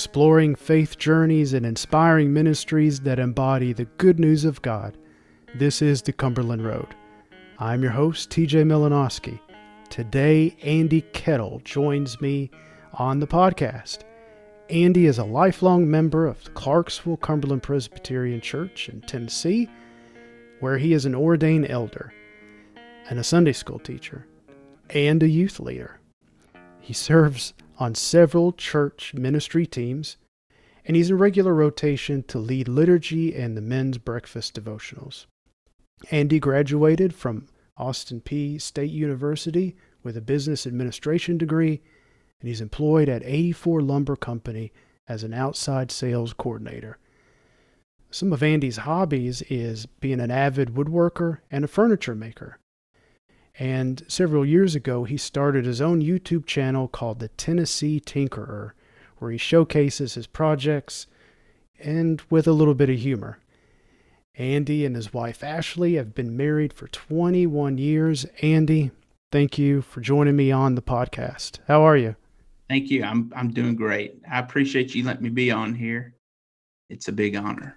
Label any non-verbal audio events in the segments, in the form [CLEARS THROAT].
exploring faith journeys and inspiring ministries that embody the good news of God. This is the Cumberland Road. I'm your host, TJ Milanowski. Today, Andy Kettle joins me on the podcast. Andy is a lifelong member of the Clarksville Cumberland Presbyterian Church in Tennessee, where he is an ordained elder and a Sunday school teacher and a youth leader. He serves on several church ministry teams, and he's in regular rotation to lead liturgy and the men's breakfast devotionals. Andy graduated from Austin Peay State University with a business administration degree, and he's employed at 84 Lumber Company as an outside sales coordinator. Some of Andy's hobbies is being an avid woodworker and a furniture maker. And several years ago, he started his own YouTube channel called the Tennessee Tinkerer, where he showcases his projects and with a little bit of humor. Andy and his wife Ashley have been married for 21 years. Andy, thank you for joining me on the podcast. How are you? Thank you. I'm I'm doing great. I appreciate you letting me be on here. It's a big honor.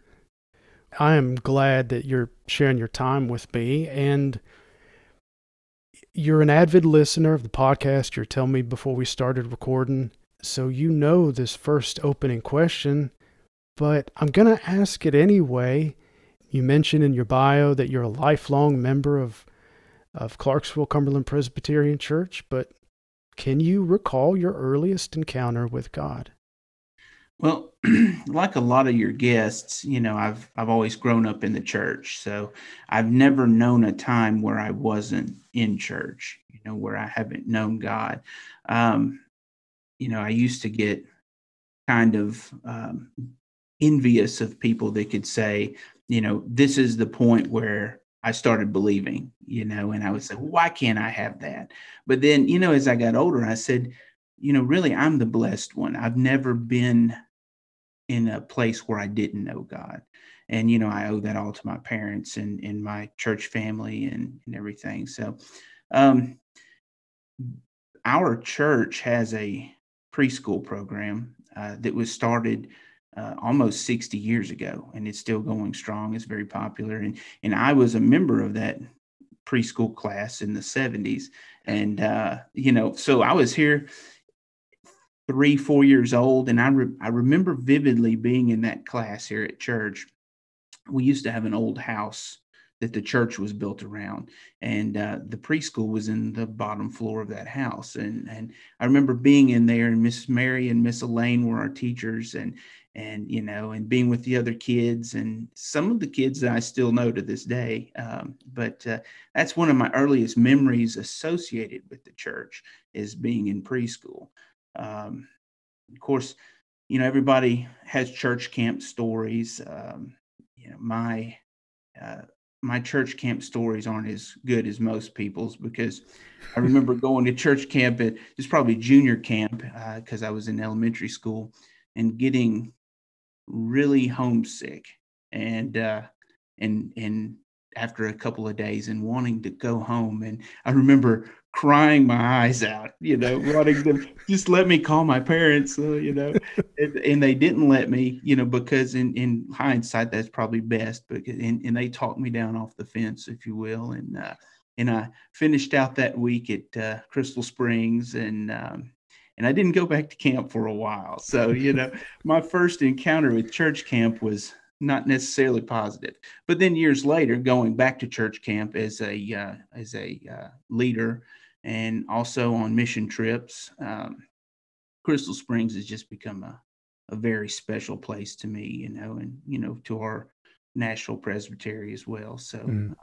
I am glad that you're sharing your time with me and you're an avid listener of the podcast. You're telling me before we started recording. So you know this first opening question, but I'm going to ask it anyway. You mentioned in your bio that you're a lifelong member of of Clarksville Cumberland Presbyterian Church, but can you recall your earliest encounter with God? Well, [CLEARS THROAT] like a lot of your guests, you know, I've I've always grown up in the church, so I've never known a time where I wasn't in church. You know, where I haven't known God. Um, you know, I used to get kind of um, envious of people that could say, you know, this is the point where I started believing. You know, and I would say, why can't I have that? But then, you know, as I got older, I said, you know, really, I'm the blessed one. I've never been in a place where I didn't know God. And, you know, I owe that all to my parents and, and my church family and, and everything. So, um, our church has a preschool program uh, that was started uh, almost 60 years ago and it's still going strong. It's very popular. And, and I was a member of that preschool class in the 70s. And, uh, you know, so I was here three, four years old, and I re- I remember vividly being in that class here at church. We used to have an old house that the church was built around, and uh, the preschool was in the bottom floor of that house. And and I remember being in there, and Miss Mary and Miss Elaine were our teachers, and and you know, and being with the other kids, and some of the kids that I still know to this day. Um, but uh, that's one of my earliest memories associated with the church is being in preschool. Um, of course, you know everybody has church camp stories. Um, you know my uh, my church camp stories aren't as good as most people's because I remember [LAUGHS] going to church camp at it's probably junior camp because uh, I was in elementary school and getting really homesick and uh, and and after a couple of days and wanting to go home and I remember crying my eyes out, you know, wanting to just let me call my parents, uh, you know, and, and, they didn't let me, you know, because in, in hindsight, that's probably best But and, and they talked me down off the fence, if you will. And, uh, and I finished out that week at uh, Crystal Springs and, um, and I didn't go back to camp for a while. So, you know, my first encounter with church camp was not necessarily positive. But then years later, going back to church camp as a uh, as a uh, leader, and also on mission trips. Um, Crystal Springs has just become a, a very special place to me, you know, and, you know, to our Nashville Presbytery as well. So, mm. um,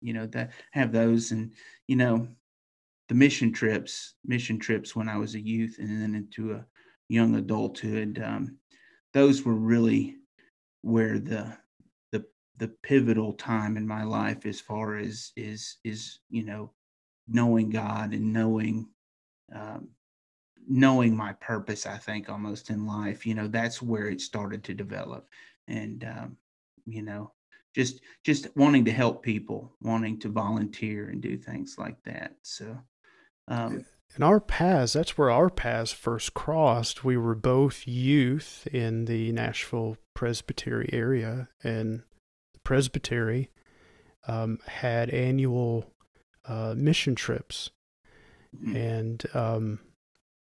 you know, that have those and, you know, the mission trips, mission trips when I was a youth and then into a young adulthood, um, those were really where the, the, the pivotal time in my life as far as is, is, you know, knowing God and knowing um, knowing my purpose. I think almost in life, you know, that's where it started to develop, and um, you know, just just wanting to help people, wanting to volunteer and do things like that. So. Um, our paths, that's where our paths first crossed. We were both youth in the Nashville Presbytery area, and the Presbytery um, had annual uh, mission trips. Mm-hmm. And um,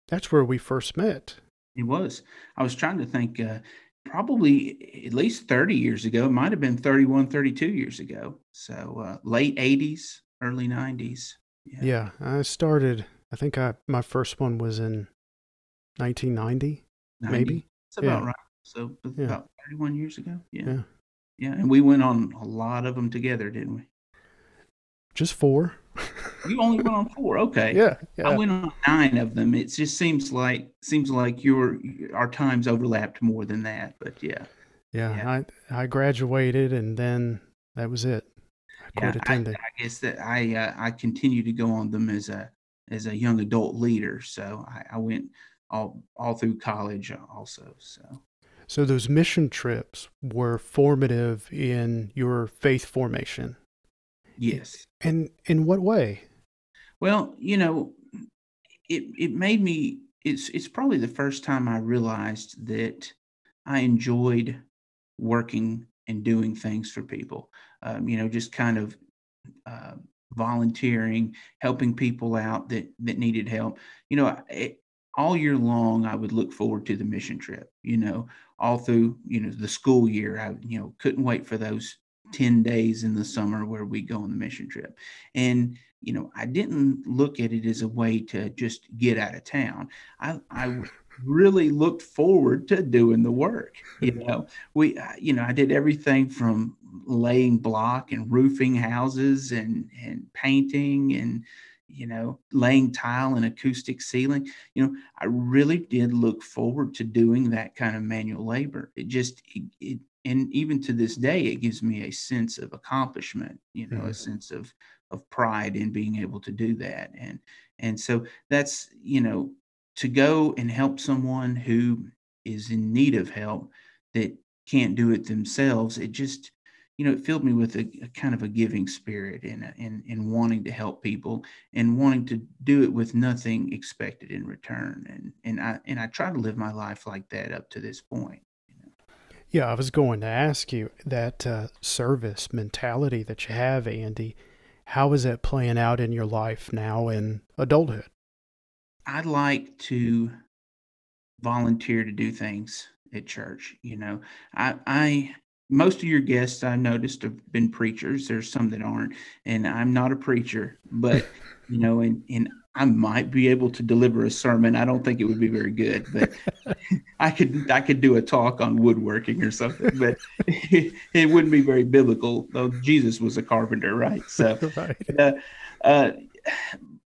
that's where we first met. It was. I was trying to think, uh, probably at least 30 years ago. It might have been 31, 32 years ago. So uh, late 80s, early 90s. Yeah. yeah, I started, I think I my first one was in 1990, 90? maybe. That's about yeah. right. So yeah. about 31 years ago. Yeah. yeah. Yeah. And we went on a lot of them together, didn't we? Just four. You only went on four. Okay. Yeah, yeah. I went on nine of them. It just seems like seems like your our times overlapped more than that. But yeah. Yeah. yeah. I I graduated and then that was it. I yeah. I, I, guess that I uh, I continue to go on them as a as a young adult leader. So I, I went all all through college also. So. So those mission trips were formative in your faith formation. Yes. And in what way? Well, you know, it it made me it's it's probably the first time I realized that I enjoyed working and doing things for people. Um, you know, just kind of uh, volunteering, helping people out that that needed help. You know, it, all year long, I would look forward to the mission trip. You know, all through you know the school year, I you know couldn't wait for those 10 days in the summer where we go on the mission trip. And, you know, I didn't look at it as a way to just get out of town. I, I really looked forward to doing the work. You know, we, uh, you know, I did everything from laying block and roofing houses and, and painting and, you know, laying tile and acoustic ceiling. You know, I really did look forward to doing that kind of manual labor. It just, it, it and even to this day it gives me a sense of accomplishment you know mm-hmm. a sense of of pride in being able to do that and and so that's you know to go and help someone who is in need of help that can't do it themselves it just you know it filled me with a, a kind of a giving spirit and in in wanting to help people and wanting to do it with nothing expected in return and and i and i try to live my life like that up to this point yeah, I was going to ask you that uh, service mentality that you have, Andy. How is that playing out in your life now in adulthood? I'd like to volunteer to do things at church. You know, I, I most of your guests I noticed have been preachers. There's some that aren't, and I'm not a preacher, but you know, and and I might be able to deliver a sermon. I don't think it would be very good, but [LAUGHS] I could I could do a talk on woodworking or something, but it, [LAUGHS] it wouldn't be very biblical. Though Jesus was a carpenter, right? So, [LAUGHS] right. Uh, uh,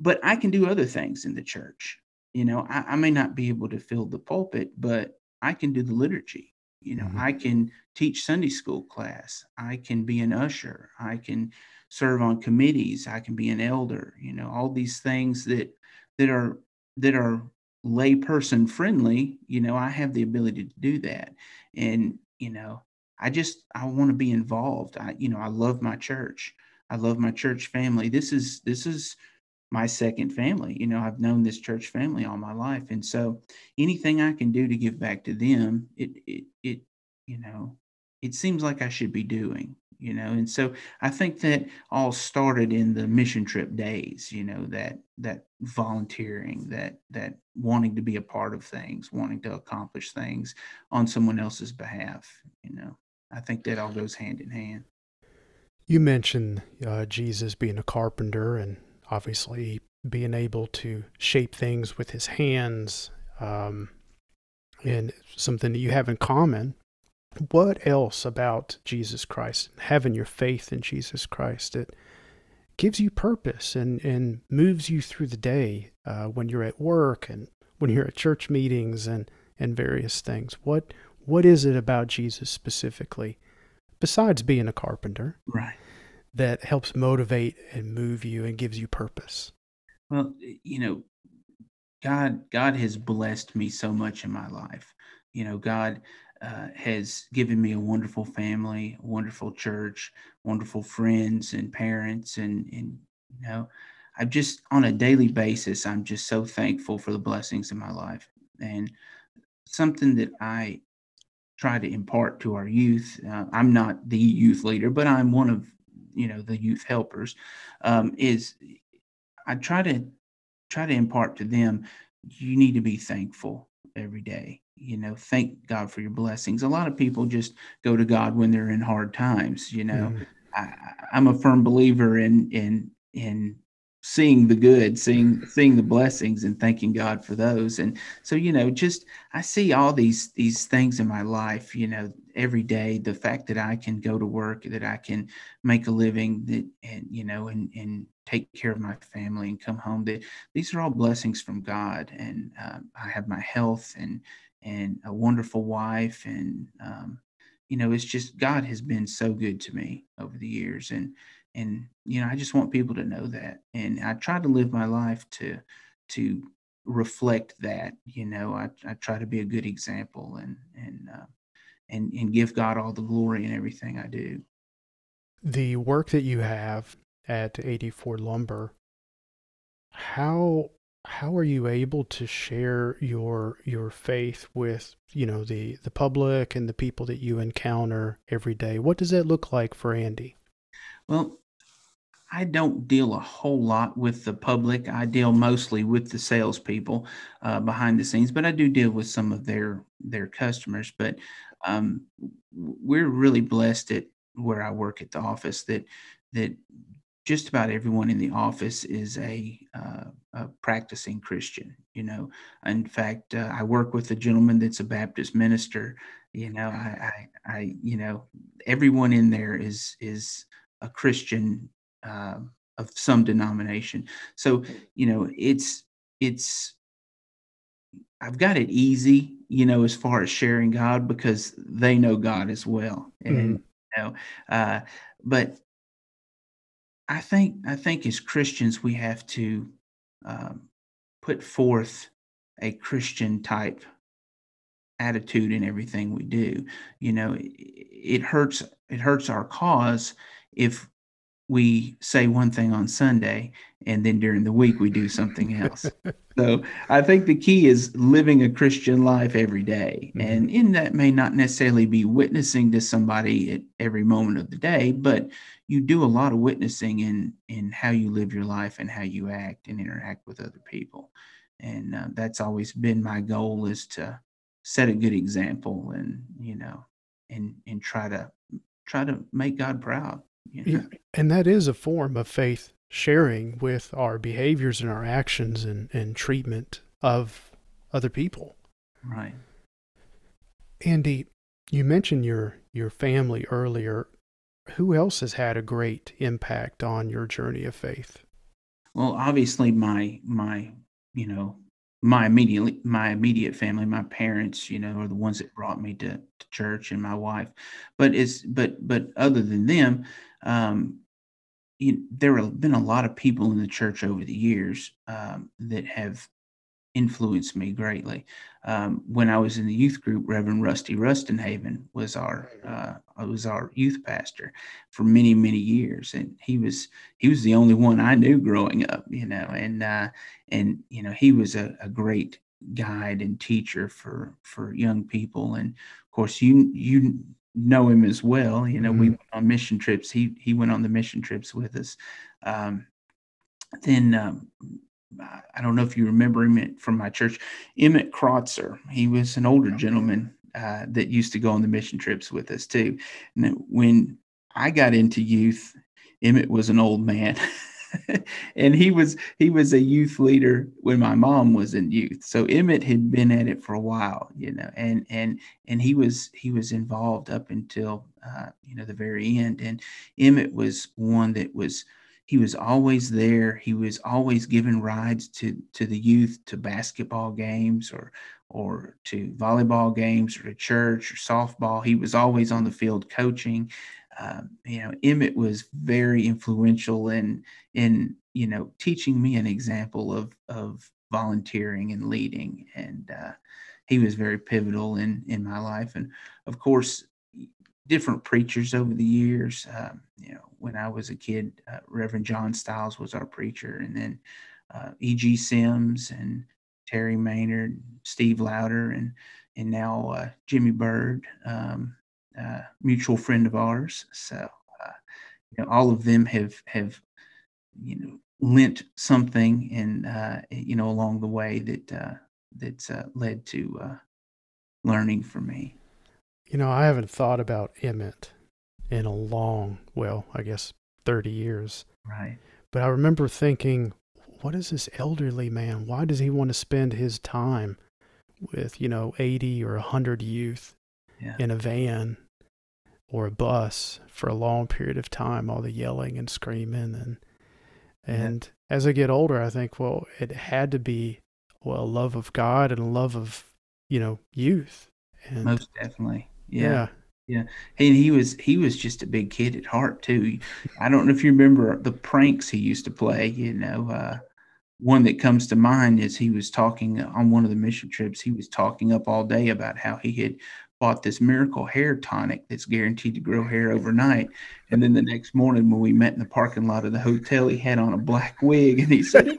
but I can do other things in the church. You know, I, I, may not be able to fill the pulpit, but I can do the liturgy. You know, mm-hmm. I can teach Sunday school class. I can be an usher. I can serve on committees i can be an elder you know all these things that that are that are layperson friendly you know i have the ability to do that. And you know i just i want to be involved. I you know i love my church. I love my church family. This is this is my second family you know i've known this church family all my life. And so anything i can do to give back to them it it, it you know it seems like i should be doing you know and so i think that all started in the mission trip days you know that that volunteering that that wanting to be a part of things wanting to accomplish things on someone else's behalf you know. I think that all goes hand in hand. You mentioned uh, jesus being a carpenter and obviously being able to shape things with his hands um, and something that you have in common what else about Jesus Christ, having your faith in Jesus Christ, it gives you purpose and, and moves you through the day uh, when you're at work and when you're at church meetings and, and various things. What what is it about Jesus specifically, besides being a carpenter, right, that helps motivate and move you and gives you purpose? Well, you know, God God has blessed me so much in my life. You know, God uh, has given me a wonderful family, a wonderful church, wonderful friends and parents, and and you know, I've just on a daily basis, I'm just so thankful for the blessings in my life. And something that I try to impart to our youth, uh, I'm not the youth leader, but I'm one of, you know, the youth helpers, um, is I try to try to impart to them, you need to be thankful every day. You know, thank God for your blessings. A lot of people just go to God when they're in hard times. You know, mm. I, I'm a firm believer in in in seeing the good, seeing seeing the blessings and thanking God for those. And so, you know, just I see all these these things in my life, you know, every day, the fact that I can go to work, that I can make a living, that and you know, and and take care of my family and come home, these are all blessings from God. And uh, I have my health and and a wonderful wife and um, you know, it's just God has been so good to me over the years. And and you know i just want people to know that and i try to live my life to to reflect that you know i, I try to be a good example and and uh, and and give god all the glory in everything i do the work that you have at 84 lumber how how are you able to share your your faith with you know the the public and the people that you encounter every day what does that look like for andy well, I don't deal a whole lot with the public. I deal mostly with the salespeople uh, behind the scenes, but I do deal with some of their their customers. But um, we're really blessed at where I work at the office that that just about everyone in the office is a, uh, a practicing Christian. You know, in fact, uh, I work with a gentleman that's a Baptist minister. You know, I, I, I you know, everyone in there is is a Christian uh, of some denomination. So you know, it's it's I've got it easy, you know, as far as sharing God because they know God as well, and mm-hmm. you know, uh, but I think I think as Christians we have to um, put forth a Christian type attitude in everything we do. You know, it, it hurts it hurts our cause if we say one thing on Sunday and then during the week we do something else. [LAUGHS] so I think the key is living a Christian life every day. Mm-hmm. And in that may not necessarily be witnessing to somebody at every moment of the day, but you do a lot of witnessing in in how you live your life and how you act and interact with other people. And uh, that's always been my goal is to set a good example and you know and and try to try to make God proud. Yeah. And that is a form of faith sharing with our behaviors and our actions and, and treatment of other people. Right. Andy, you mentioned your your family earlier. Who else has had a great impact on your journey of faith? Well, obviously my my you know my immediate my immediate family, my parents, you know, are the ones that brought me to, to church, and my wife. But it's but but other than them, um, you, there have been a lot of people in the church over the years um, that have influenced me greatly. Um, when I was in the youth group, Reverend Rusty Rustenhaven was our uh, was our youth pastor for many many years, and he was he was the only one I knew growing up, you know, and uh, and you know he was a, a great guide and teacher for for young people, and of course you you know him as well. You know, mm-hmm. we went on mission trips. He he went on the mission trips with us. Um, then um, I don't know if you remember him from my church, Emmett Krotzer. He was an older gentleman uh, that used to go on the mission trips with us too. And when I got into youth, Emmett was an old man. [LAUGHS] [LAUGHS] and he was he was a youth leader when my mom was in youth. So emmett had been at it for a while you know and and and he was he was involved up until uh, you know the very end. And emmett was one that was he was always there. He was always giving rides to to the youth to basketball games or or to volleyball games or to church or softball. He was always on the field coaching um, you know, Emmett was very influential in in you know teaching me an example of of volunteering and leading, and uh, he was very pivotal in in my life. And of course, different preachers over the years. Um, you know, when I was a kid, uh, Reverend John Stiles was our preacher, and then uh, E.G. Sims and Terry Maynard, Steve Louder, and and now uh, Jimmy Bird, um, uh, mutual friend of ours. So, uh, you know, all of them have have you know lent something, and uh, you know, along the way that that's led to learning for me. You know, I haven't thought about Emmett in a long, well, I guess 30 years. Right. But I remember thinking, what is this elderly man? Why does he want to spend his time with, you know, 80 or 100 youth yeah. in a van or a bus for a long period of time, all the yelling and screaming and and yeah. as I get older, I think, well, it had to be well, love of God and a love of, you know, youth. And Most definitely. Yeah. yeah. And he was he was just a big kid at heart too. I don't know if you remember the pranks he used to play, you know, uh, one that comes to mind is he was talking on one of the mission trips. He was talking up all day about how he had bought this miracle hair tonic that's guaranteed to grow hair overnight. And then the next morning, when we met in the parking lot of the hotel, he had on a black wig and he said,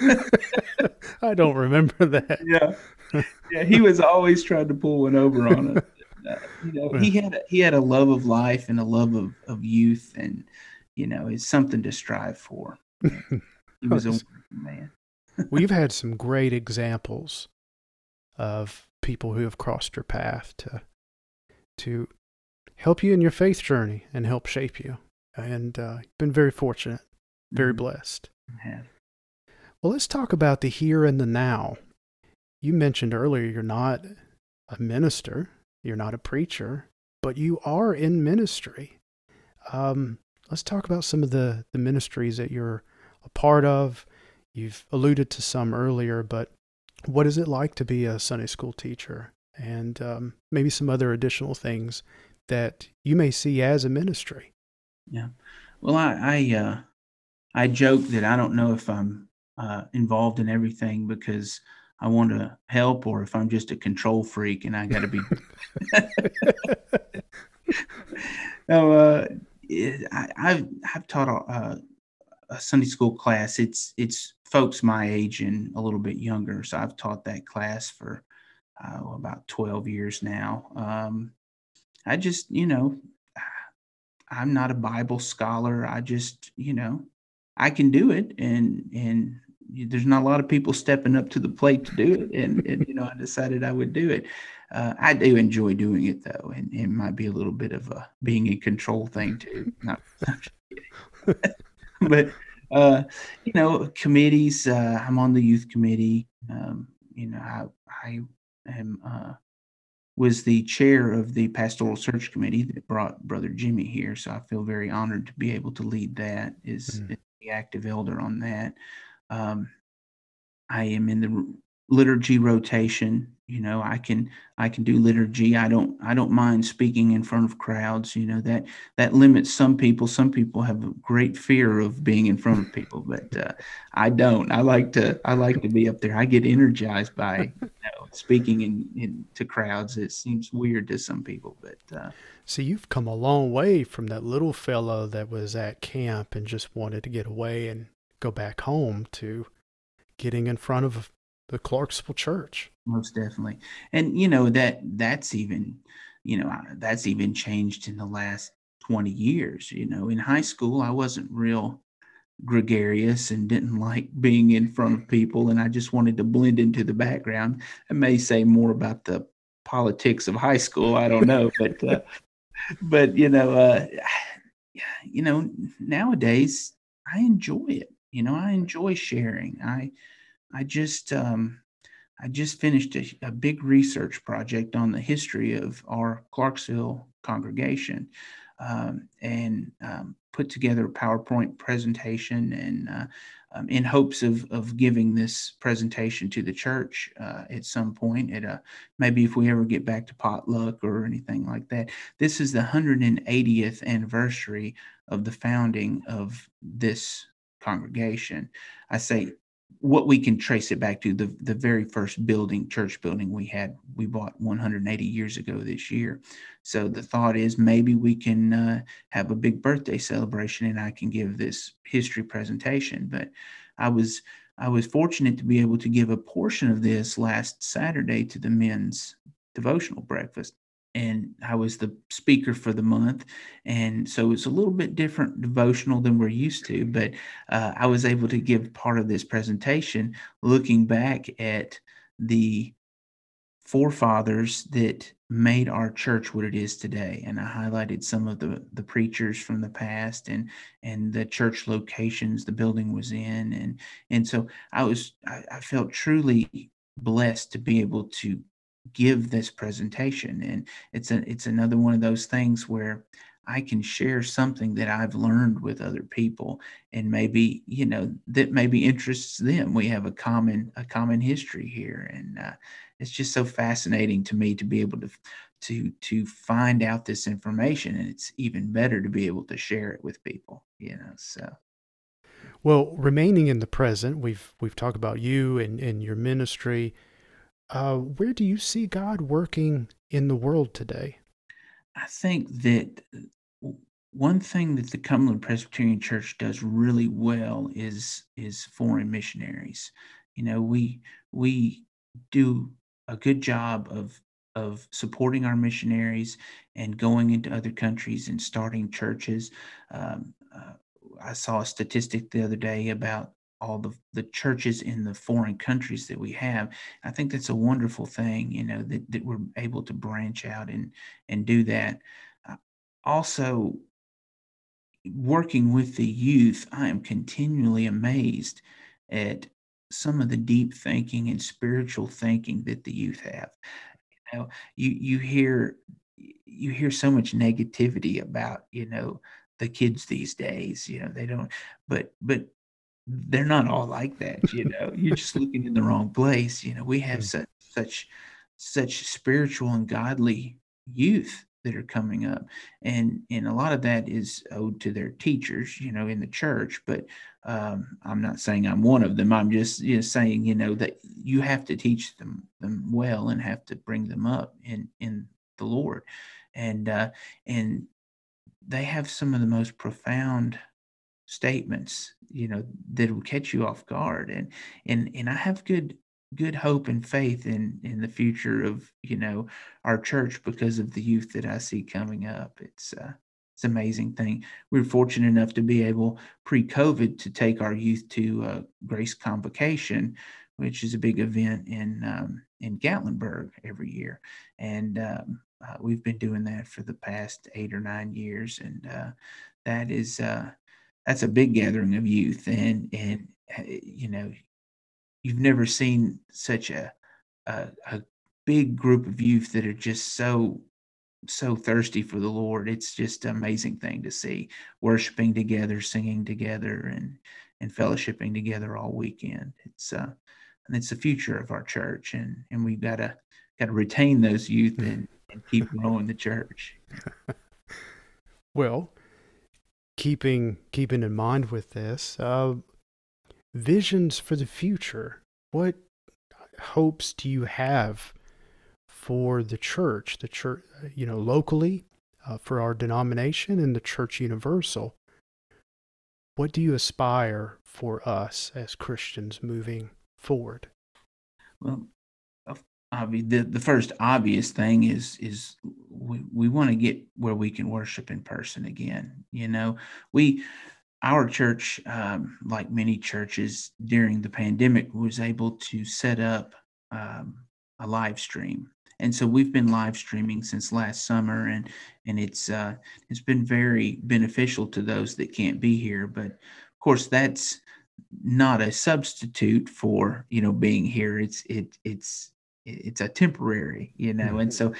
[LAUGHS] I don't remember that. [LAUGHS] Yeah. Yeah. He was always trying to pull one over on us [LAUGHS] uh, you know, he had a, he had a love of life and a love of, of youth, and you know, it's something to strive for. He was a man. We've had some great examples of people who have crossed your path to to help you in your faith journey and help shape you, and uh, been very fortunate, very mm-hmm. blessed. Yeah. Well, let's talk about the here and the now. You mentioned earlier you're not a minister, you're not a preacher, but you are in ministry. Um, let's talk about some of the, the ministries that you're a part of. You've alluded to some earlier, but what is it like to be a Sunday school teacher? And um, maybe some other additional things that you may see as a ministry. Yeah. Well, I I, uh, I joke that I don't know if I'm uh, involved in everything because I want to help or if I'm just a control freak and I got to be. [LAUGHS] no, uh, I, have I've taught a, a, Sunday school class. It's it's folks my age and a little bit younger. So I've taught that class for uh, about 12 years now. Um, I just, you know, [SIGHS] I'm not a Bible scholar. I just, you know, I can do it and and there's not a lot of people stepping up to the plate to do it, and, and you know I decided I would do it. Uh, I do enjoy doing it though, and it might be a little bit of a being in control thing too. Not, [LAUGHS] but uh, you know, committees. Uh, I'm on the youth committee. Um, you know, I, I am uh, was the chair of the pastoral search committee that brought Brother Jimmy here, so I feel very honored to be able to lead that. Is, mm. the active elder on that. Um, I am in the liturgy rotation. You know, I can I can do liturgy. I don't I don't mind speaking in front of crowds. You know that that limits some people. Some people have a great fear of being in front of people, but uh, I don't. I like to I like to be up there. I get energized by you [LAUGHS] know, speaking in, in to crowds. It seems weird to some people, but uh, see, you've come a long way from that little fellow that was at camp and just wanted to get away and go back home to getting in front of the Clarksville church. Most definitely. And you know that that's even you know that's even changed in the last 20 years, you know. In high school I wasn't real gregarious and didn't like being in front of people and I just wanted to blend into the background. I may say more about the politics of high school, I don't know, [LAUGHS] but uh, but you know uh [SIGHS] you know nowadays I enjoy it you know, I enjoy sharing. I I just um, I just finished a, a, big research project on the history of our Clarksville congregation, um, and um, put together a PowerPoint presentation, and uh, um, in hopes of of giving this presentation to the church uh, at some point. At a maybe if we ever get back to potluck or anything like that. This is the 180th anniversary of the founding of this congregation. I say what we can trace it back to the the very first building church building we had we bought 180 years ago this year. So the thought is maybe we can uh, have a big birthday celebration and i can give this history presentation. But i was i was fortunate to be able to give a portion of this last saturday to the men's devotional breakfast and I was the speaker for the month. And so it's a little bit different devotional than we're used to, but uh, I was able to give part of this presentation looking back at the forefathers that made our church what it is today and i highlighted some of the the preachers from the past and and the church locations the building was in and and so i was i, I felt truly blessed to be able to give this presentation. And it's a it's another one of those things where I can share something that I've learned with other people and maybe you know that maybe interests them. We have a common a common history here. And uh, it's just so fascinating to me to be able to to to find out this information. And it's even better to be able to share it with people you know so. Well remaining in the present we've we've talked about you and, and your ministry uh, where do you see God working in the world today? I think that one thing that the Cumberland Presbyterian Church does really well is is foreign missionaries. You know, we we do a good job of of supporting our missionaries and going into other countries and starting churches. Um, uh, I saw a statistic the other day about all the, the churches in the foreign countries that we have. I think that's a wonderful thing, you know, that, that we're able to branch out and, and do that. Uh, also, working with the youth, I am continually amazed at some of the deep thinking and spiritual thinking that the youth have. You know, you, you hear you hear so much negativity about, you know, the kids these days, you know, they don't but but they're not all like that you [LAUGHS] know? You're just looking in the wrong place you know? We have such such such spiritual and godly youth that are coming up and and a lot of that is owed to their teachers you know in the church but um, i'm not saying i'm one of them i'm just you know, saying you know that you have to teach them them well and have to bring them up in in the lord and uh and they have some of the most profound statements you know that will catch you off guard. And and and i have good good hope and faith in in the future of you know our church because of the youth that i see coming up. It's uh it's an amazing thing. We are fortunate enough to be able pre-covid to take our youth to uh, grace convocation which is a big event in um, in gatlinburg every year. And um, uh, we've been doing that for the past eight or nine years. And uh, that is uh, that's a big gathering of youth and and uh, you know you've never seen such a, a, a big group of youth that are just so so thirsty for the lord. It's just an amazing thing to see worshiping together singing together and and fellowshipping together all weekend. It's uh and it's the future of our church and and we've got to got to retain those youth [LAUGHS] and, and keep growing the church. Well keeping keeping in mind with this uh, visions for the future. What hopes do you have for the church the church you know locally uh, for our denomination and the church universal? What do you aspire for us as christians moving forward? Well obvious, the, the first obvious thing is is we, we want to get where we can worship in person again you know? We our church um, like many churches during the pandemic was able to set up um, a live stream. And so we've been live streaming since last summer and and it's uh, it's been very beneficial to those that can't be here. But of course that's not a substitute for you know being here. It's it it's it's a temporary, you know. And mm-hmm. so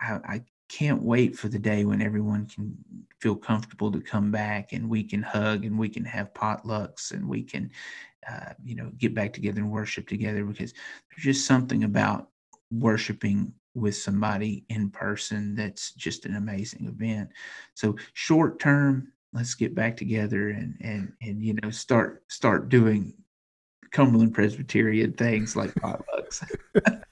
I, I, can't wait for the day when everyone can feel comfortable to come back and we can hug and we can have potlucks and we can, uh, you know, get back together and worship together because there's just something about worshiping with somebody in person that's just an amazing event. So short term, let's get back together and and and you know start start doing Cumberland Presbyterian things like potlucks. [LAUGHS]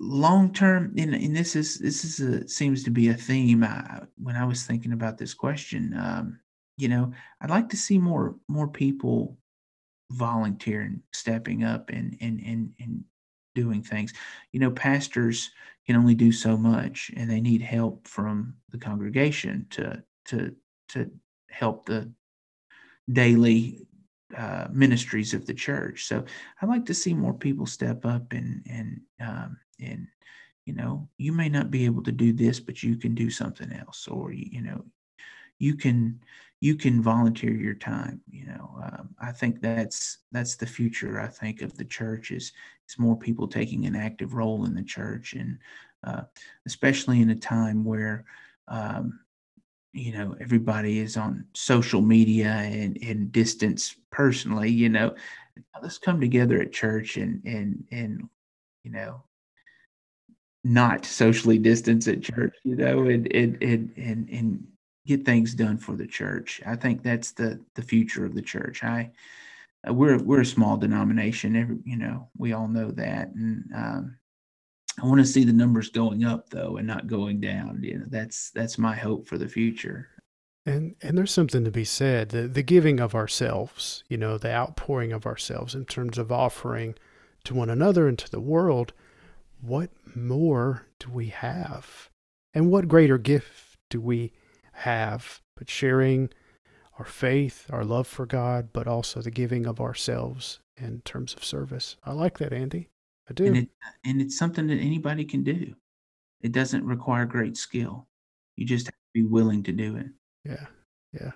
long term, and, and this is this is a seems to be a theme. I, when I was thinking about this question, um, you know, I'd like to see more more people volunteering, stepping up, and and and and doing things. You know, pastors can only do so much, and they need help from the congregation to to to help the daily uh, ministries of the church. So I'd like to see more people step up and and um, and you know you may not be able to do this, but you can do something else, or you know you can you can volunteer your time. You know um, I think that's that's the future. I think of the church is is more people taking an active role in the church, and uh, especially in a time where um, you know everybody is on social media and and distance personally you know let's come together at church and and and you know not socially distance at church you know and and and and, and get things done for the church. I think that's the the future of the church. I we're we're a small denomination every, you know we all know that. And um I want to see the numbers going up though and not going down. You know, that's that's my hope for the future. And and there's something to be said, the the giving of ourselves, you know, the outpouring of ourselves in terms of offering to one another and to the world. What more do we have? And what greater gift do we have but sharing our faith, our love for God, but also the giving of ourselves in terms of service. I like that, Andy. I do. And, it, and it's something that anybody can do. It doesn't require great skill. You just have to be willing to do it. Yeah. Yeah.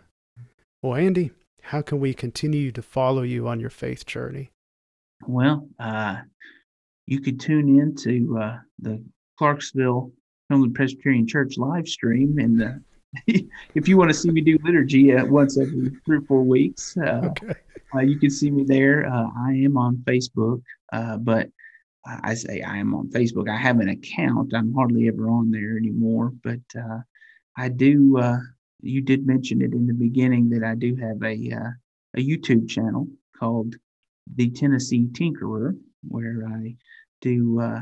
Well, Andy, how can we continue to follow you on your faith journey? Well, uh, you could tune in to uh, the Clarksville Cumberland Presbyterian Church live stream. And uh, [LAUGHS] if you want to see me do liturgy uh, once every three or four weeks, uh, okay. You can see me there. I am on Facebook, but I say I am on Facebook. I have an account. I'm hardly ever on there anymore, but uh, I do. Uh, you did mention it in the beginning that I do have a uh, a YouTube channel called the Tennessee Tinkerer, where I do uh,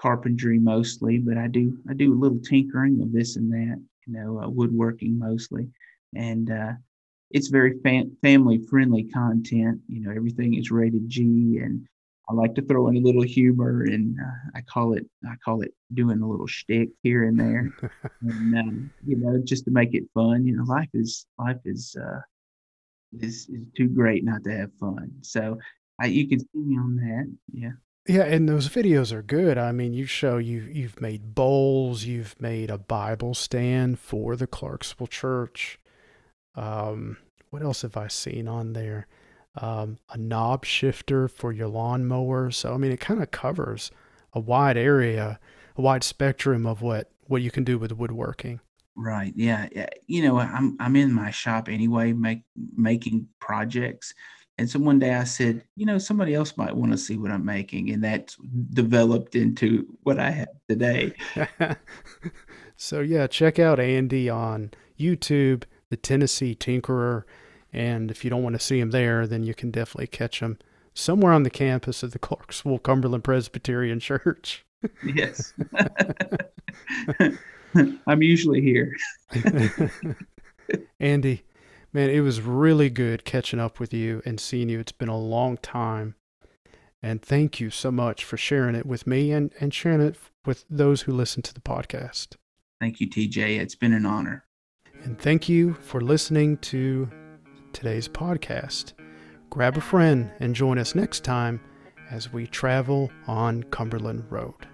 carpentry mostly, but I do I do a little tinkering of this and that. You know, uh, woodworking mostly, and uh, it's very fam- family friendly content. You know, everything is rated G and I like to throw in a little humor, and uh, I call it I call it doing a little shtick here and there, [LAUGHS] and um, you know, just to make it fun. You know, life is life is uh, is is too great not to have fun. So I, you can see me on that. Yeah. Yeah, and those videos are good. I mean, you show you you've made bowls, you've made a Bible stand for the Clarksville Church. Um, what else have I seen on there? Um, a knob shifter for your lawnmower. So, I mean, it kind of covers a wide area, a wide spectrum of what, what you can do with woodworking. Right. Yeah. You know, I'm I'm in my shop anyway, make making projects. And so one day I said, you know, somebody else might want to see what I'm making, and that's developed into what I have today. [LAUGHS] so yeah, check out Andy on YouTube, the Tennessee Tinkerer. And if you don't want to see him there, then you can definitely catch him somewhere on the campus of the Clarksville [LAUGHS] Cumberland Presbyterian Church. yes. [LAUGHS] [LAUGHS] I'm usually here. Andy, man, it was really good catching up with you and seeing you. It's been a long time. And thank you so much for sharing it with me and, and sharing it with those who listen to the podcast. Thank you, TJ. It's been an honor. And thank you for listening to today's podcast. Grab a friend and join us next time as we travel on Cumberland Road.